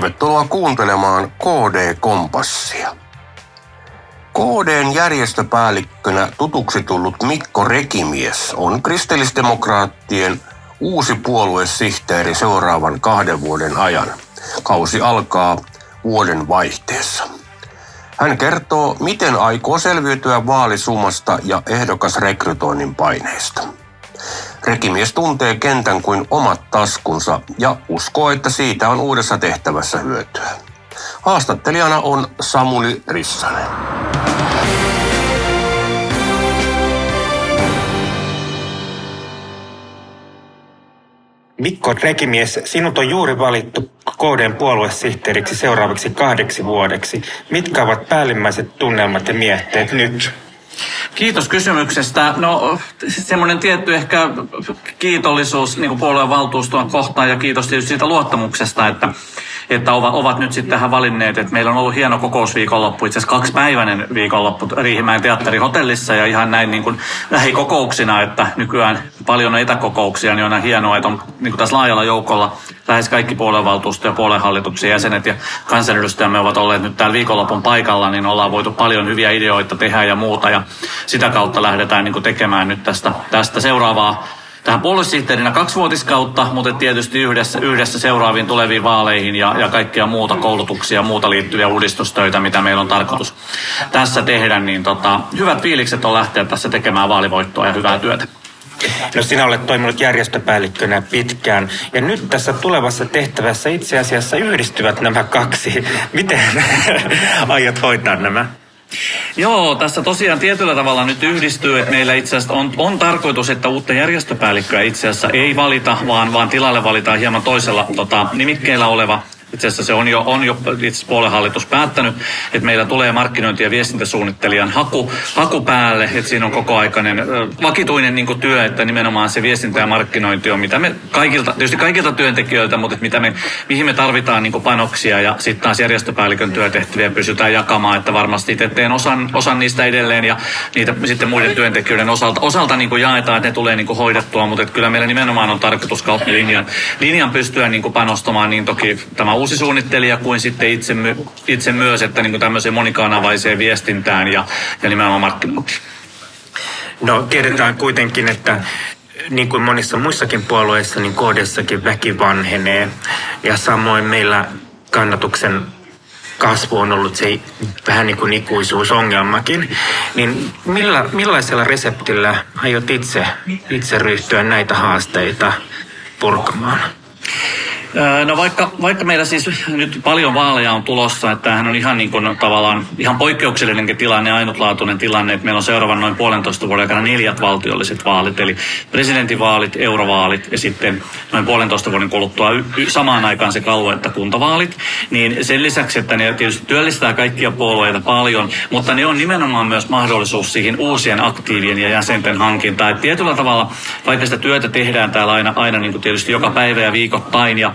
Tervetuloa kuuntelemaan KD-kompassia. KDn järjestöpäällikkönä tutuksi tullut Mikko Rekimies on kristillisdemokraattien uusi puoluesihteeri seuraavan kahden vuoden ajan. Kausi alkaa vuoden vaihteessa. Hän kertoo, miten aikoo selviytyä vaalisumasta ja ehdokasrekrytoinnin paineista. Rekimies tuntee kentän kuin omat taskunsa ja uskoo, että siitä on uudessa tehtävässä hyötyä. Haastattelijana on Samuli Rissanen. Mikko Rekimies, sinut on juuri valittu KDn puoluesihteeriksi seuraavaksi kahdeksi vuodeksi. Mitkä ovat päällimmäiset tunnelmat ja mietteet nyt? Kiitos kysymyksestä. No semmoinen tietty ehkä kiitollisuus niin puolueen valtuuston kohtaan ja kiitos tietysti siitä luottamuksesta, että että ovat, nyt sitten tähän valinneet, että meillä on ollut hieno kokousviikonloppu, itse asiassa kaksipäiväinen viikonloppu Riihimäen teatterihotellissa ja ihan näin niin kuin lähikokouksina, että nykyään paljon on etäkokouksia, niin on hienoa, että on niin kuin tässä laajalla joukolla lähes kaikki puoluevaltuusto ja puoluehallituksen jäsenet ja kansanedustajamme ovat olleet nyt täällä viikonlopun paikalla, niin ollaan voitu paljon hyviä ideoita tehdä ja muuta ja sitä kautta lähdetään niin kuin tekemään nyt tästä, tästä seuraavaa tähän puoluesihteerinä kaksivuotiskautta, mutta tietysti yhdessä, yhdessä seuraaviin tuleviin vaaleihin ja, ja kaikkia muuta koulutuksia ja muuta liittyviä uudistustöitä, mitä meillä on tarkoitus tässä tehdä, niin tota, hyvät fiilikset on lähteä tässä tekemään vaalivoittoa ja hyvää työtä. No sinä olet toiminut järjestöpäällikkönä pitkään ja nyt tässä tulevassa tehtävässä itse asiassa yhdistyvät nämä kaksi. Miten aiot hoitaa nämä? Joo, tässä tosiaan tietyllä tavalla nyt yhdistyy, että meillä itse asiassa on, on tarkoitus, että uutta järjestöpäällikköä itse asiassa ei valita, vaan, vaan tilalle valitaan hieman toisella tota, nimikkeellä oleva itse asiassa se on jo, on jo itse puolenhallitus päättänyt, että meillä tulee markkinointi- ja viestintäsuunnittelijan haku, haku päälle, että siinä on koko aikainen vakituinen niin työ, että nimenomaan se viestintä ja markkinointi on, mitä me kaikilta, tietysti kaikilta työntekijöiltä, mutta että mitä me, mihin me tarvitaan niin panoksia ja sitten taas järjestöpäällikön työtehtäviä pysytään jakamaan, että varmasti itse teen osan, osan niistä edelleen ja niitä sitten muiden työntekijöiden osalta, osalta niin jaetaan, että ne tulee niin hoidettua, mutta että kyllä meillä nimenomaan on tarkoitus kautta linjan, linjan pystyä niin panostamaan, niin toki tämä uusi suunnittelija kuin sitten itse, my, itse myös, että niin kuin tämmöiseen monikanavaiseen viestintään ja, ja nimenomaan markkinointiin. No tiedetään kuitenkin, että niin kuin monissa muissakin puolueissa, niin koodessakin väki vanhenee. Ja samoin meillä kannatuksen kasvu on ollut se vähän niin kuin ikuisuusongelmakin. Niin millä, millaisella reseptillä aiot itse, itse ryhtyä näitä haasteita purkamaan? No vaikka, vaikka meillä siis nyt paljon vaaleja on tulossa, että tämähän on ihan niin kuin tavallaan ihan poikkeuksellinenkin tilanne, ainutlaatuinen tilanne, että meillä on seuraavan noin puolentoista vuoden aikana neljät valtiolliset vaalit, eli presidentinvaalit, eurovaalit ja sitten noin puolentoista vuoden kuluttua y- y- samaan aikaan se kalvo, että kuntavaalit, niin sen lisäksi, että ne tietysti työllistää kaikkia puolueita paljon, mutta ne on nimenomaan myös mahdollisuus siihen uusien aktiivien ja jäsenten hankintaan. Että tietyllä tavalla, vaikka sitä työtä tehdään täällä aina, aina niin kuin tietysti joka päivä ja viikoittain ja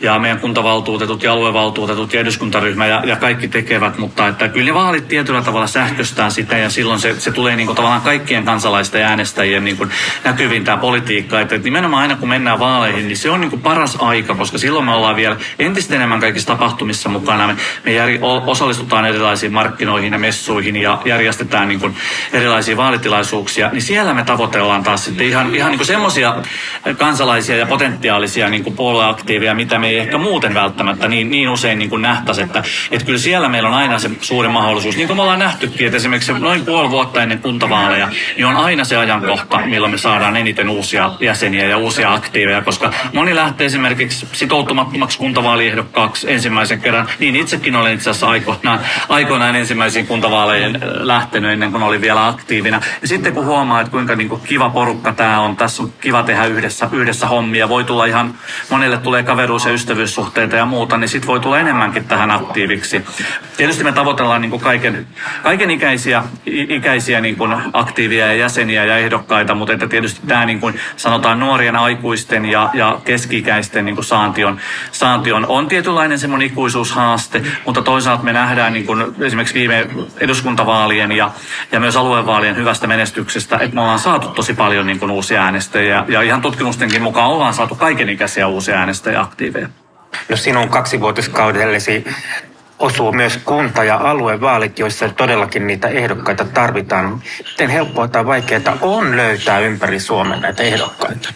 ja meidän kuntavaltuutetut ja aluevaltuutetut ja eduskuntaryhmä ja, ja kaikki tekevät, mutta että kyllä ne vaalit tietyllä tavalla sähköstää sitä ja silloin se, se tulee niin kuin tavallaan kaikkien kansalaisten äänestäjien niin kuin näkyviin tämä politiikka. Että, että nimenomaan aina kun mennään vaaleihin, niin se on niin kuin paras aika, koska silloin me ollaan vielä entistä enemmän kaikissa tapahtumissa mukana. Me, me jär, osallistutaan erilaisiin markkinoihin ja messuihin ja järjestetään niin kuin erilaisia vaalitilaisuuksia, niin siellä me tavoitellaan taas sitten ihan, ihan niin semmoisia kansalaisia ja potentiaalisia niin kuin puolueaktiivia, mitä me ei ehkä muuten välttämättä niin, niin usein niin kuin nähtäisi. Että, että kyllä siellä meillä on aina se suuri mahdollisuus, niin kuin me ollaan nähtykin, että esimerkiksi noin puoli vuotta ennen kuntavaaleja, niin on aina se ajankohta, milloin me saadaan eniten uusia jäseniä ja uusia aktiiveja, koska moni lähtee esimerkiksi sitoutumattomaksi kuntavaaliehdokkaaksi ensimmäisen kerran. Niin itsekin olen itse asiassa aikoinaan, aikoinaan ensimmäisiin kuntavaaleihin äh, lähtenyt ennen kuin olin vielä aktiivina. Ja sitten kun huomaa, että kuinka niin kuin kiva porukka tämä on, tässä on kiva tehdä yhdessä, yhdessä hommia, voi tulla ihan, monelle tulee kaveruus ja ystävyyssuhteita ja muuta, niin sit voi tulla enemmänkin tähän aktiiviksi. Tietysti me tavoitellaan niin kuin kaiken, kaiken ikäisiä, ikäisiä niin kuin aktiivia ja jäseniä ja ehdokkaita, mutta että tietysti tämä niin kuin sanotaan nuorien aikuisten ja, ja keski-ikäisten niin kuin saanti, on, saanti on, on tietynlainen semmoinen ikuisuushaaste, mutta toisaalta me nähdään niin kuin esimerkiksi viime eduskuntavaalien ja, ja myös aluevaalien hyvästä menestyksestä, että me ollaan saatu tosi paljon niin kuin uusia äänestäjiä ja ihan tutkimustenkin mukaan ollaan saatu kaikenikäisiä uusia äänestäjiä aktiiveja. No sinun kaksivuotiskaudellesi osuu myös kunta- ja aluevaalit, joissa todellakin niitä ehdokkaita tarvitaan. Miten helppoa tai vaikeaa on löytää ympäri Suomen näitä ehdokkaita?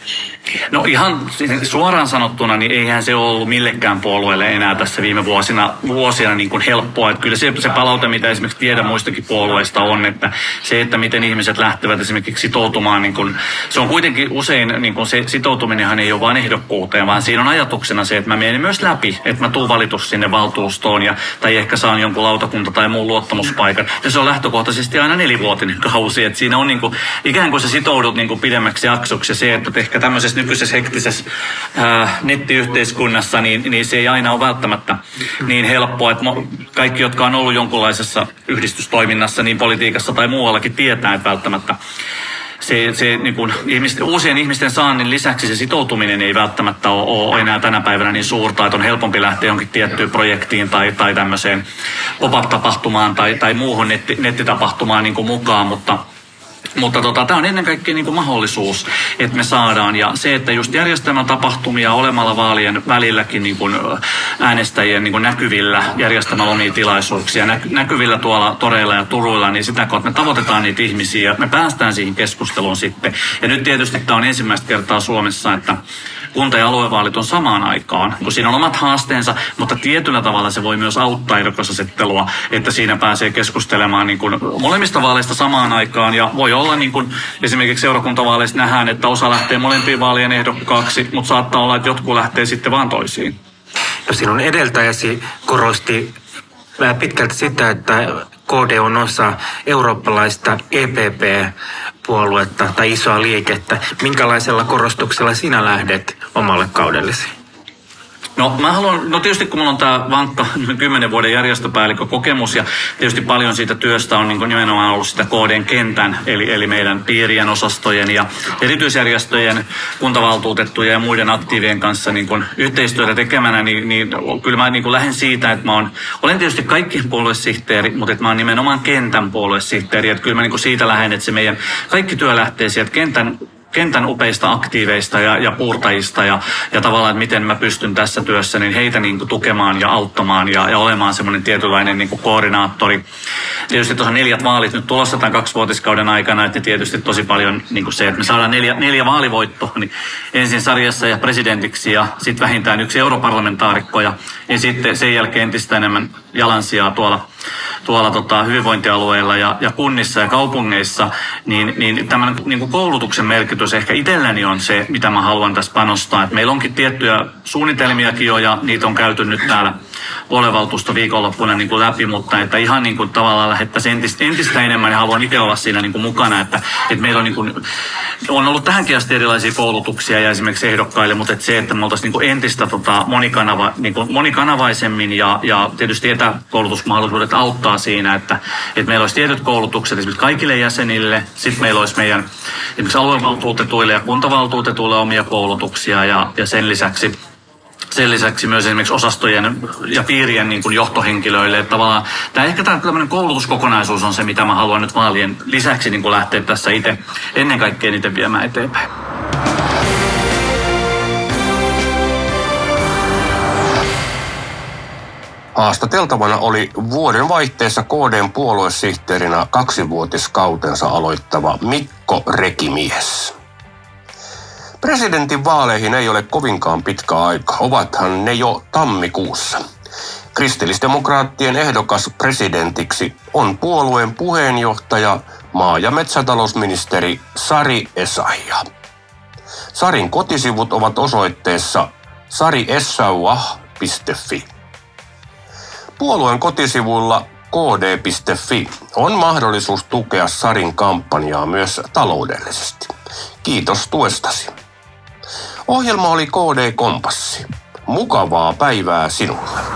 No ihan suoraan sanottuna, niin eihän se ollut millekään puolueelle enää tässä viime vuosina, vuosina niin kuin helppoa. Että kyllä se, se palaute, mitä esimerkiksi tiedän muistakin puolueista on, että se, että miten ihmiset lähtevät esimerkiksi sitoutumaan, niin kuin, se on kuitenkin usein, niin kuin se sitoutuminenhan ei ole vain ehdokkuuteen, vaan siinä on ajatuksena se, että mä menen myös läpi, että mä tuun valitus sinne valtuustoon ja, tai ehkä saan jonkun lautakunta tai muun luottamuspaikan. Ja se on lähtökohtaisesti aina nelivuotinen kausi, että siinä on niin kuin, ikään kuin sä sitoudut niin kuin pidemmäksi jaksoksi ja se, että ehkä tämmöisessä nykyisessä hektisessä ää, nettiyhteiskunnassa, niin, niin se ei aina ole välttämättä niin helppoa, että kaikki, jotka on ollut jonkunlaisessa yhdistystoiminnassa, niin politiikassa tai muuallakin tietää, että välttämättä se, se niin kuin ihmisten, uusien ihmisten saannin lisäksi se sitoutuminen ei välttämättä ole, ole enää tänä päivänä niin suurta, että on helpompi lähteä jonkin tiettyyn projektiin tai, tai tämmöiseen pop-up-tapahtumaan tai, tai muuhun netti, nettitapahtumaan niin kuin mukaan, mutta mutta tota, tämä on ennen kaikkea niin kuin mahdollisuus, että me saadaan. Ja se, että just järjestelmän tapahtumia olemalla vaalien välilläkin niin kuin äänestäjien niin kuin näkyvillä, järjestämällä omia tilaisuuksia, nä, näkyvillä tuolla toreilla ja turuilla, niin sitä kautta me tavoitetaan niitä ihmisiä ja me päästään siihen keskusteluun sitten. Ja nyt tietysti tämä on ensimmäistä kertaa Suomessa, että kunta- ja aluevaalit on samaan aikaan, kun siinä on omat haasteensa, mutta tietyllä tavalla se voi myös auttaa ehdokasasettelua, että siinä pääsee keskustelemaan niin kuin molemmista vaaleista samaan aikaan ja voi olla niin kuin esimerkiksi seurakuntavaaleista nähdään, että osa lähtee molempiin vaalien ehdokkaaksi, mutta saattaa olla, että jotkut lähtee sitten vaan toisiin. No sinun edeltäjäsi korosti vähän pitkälti sitä, että KD on osa eurooppalaista EPP-puoluetta tai isoa liikettä. Minkälaisella korostuksella sinä lähdet omalle kaudellesi? No mä haluan, no tietysti kun mulla on tämä vankka kymmenen vuoden kokemus ja tietysti paljon siitä työstä on niin nimenomaan ollut sitä KDn kentän, eli, eli meidän piirien, osastojen ja erityisjärjestöjen, kuntavaltuutettujen ja muiden aktiivien kanssa niin kuin yhteistyötä tekemänä, niin, niin kyllä mä niin kuin lähden siitä, että mä oon, olen tietysti kaikkien puoluesihteeri, mutta että mä oon nimenomaan kentän puoluesihteeri, että kyllä mä niin kuin siitä lähden, että se meidän kaikki työ lähtee sieltä kentän kentän upeista aktiiveista ja, ja puurtajista ja, ja tavallaan, että miten mä pystyn tässä työssä niin heitä niin kuin tukemaan ja auttamaan ja, ja olemaan semmoinen tietynlainen niin kuin koordinaattori. Tietysti tuossa neljät vaalit nyt tulossa tämän kaksivuotiskauden aikana, että tietysti tosi paljon niin kuin se, että me saadaan neljä, neljä vaalivoittoa, niin ensin sarjassa ja presidentiksi ja sitten vähintään yksi europarlamentaarikko ja, ja sitten sen jälkeen entistä enemmän jalansijaa tuolla tuolla tota, hyvinvointialueilla ja, ja kunnissa ja kaupungeissa, niin, niin tämän niin kuin koulutuksen merkitys ehkä itselläni on se, mitä mä haluan tässä panostaa. Et meillä onkin tiettyjä suunnitelmiakin jo ja niitä on käyty nyt täällä puolevaltuusto viikonloppuna niin kuin läpi, mutta että ihan niin kuin tavallaan lähettäisiin entistä, entistä enemmän ja haluan itse olla siinä niin kuin mukana, että, että meillä on, niin kuin, on ollut tähänkin asti erilaisia koulutuksia ja esimerkiksi ehdokkaille, mutta että se, että me oltaisiin niin entistä tota, monikanava, niin kuin monikanavaisemmin ja, ja tietysti etäkoulutusmahdollisuudet auttaa siinä, että, että meillä olisi tietyt koulutukset esimerkiksi kaikille jäsenille, sitten meillä olisi meidän esimerkiksi aluevaltuutetuille ja kuntavaltuutetuille omia koulutuksia ja, ja sen lisäksi sen lisäksi myös esimerkiksi osastojen ja piirien niin kuin johtohenkilöille. Että tavallaan, tämä ehkä tämä tämmöinen koulutuskokonaisuus on se, mitä mä haluan nyt vaalien lisäksi niin kuin lähteä tässä itse ennen kaikkea itse viemään eteenpäin. Haastateltavana oli vuoden vaihteessa KDn puoluesihteerinä kaksivuotiskautensa aloittava Mikko Rekimies. Presidentin vaaleihin ei ole kovinkaan pitkä aika, ovathan ne jo tammikuussa. Kristillisdemokraattien ehdokas presidentiksi on puolueen puheenjohtaja maa- ja metsätalousministeri Sari Essayah. Sarin kotisivut ovat osoitteessa sariessauah.fi. Puolueen kotisivuilla kd.fi on mahdollisuus tukea Sarin kampanjaa myös taloudellisesti. Kiitos tuestasi. Ohjelma oli KD Kompassi. Mukavaa päivää sinulle.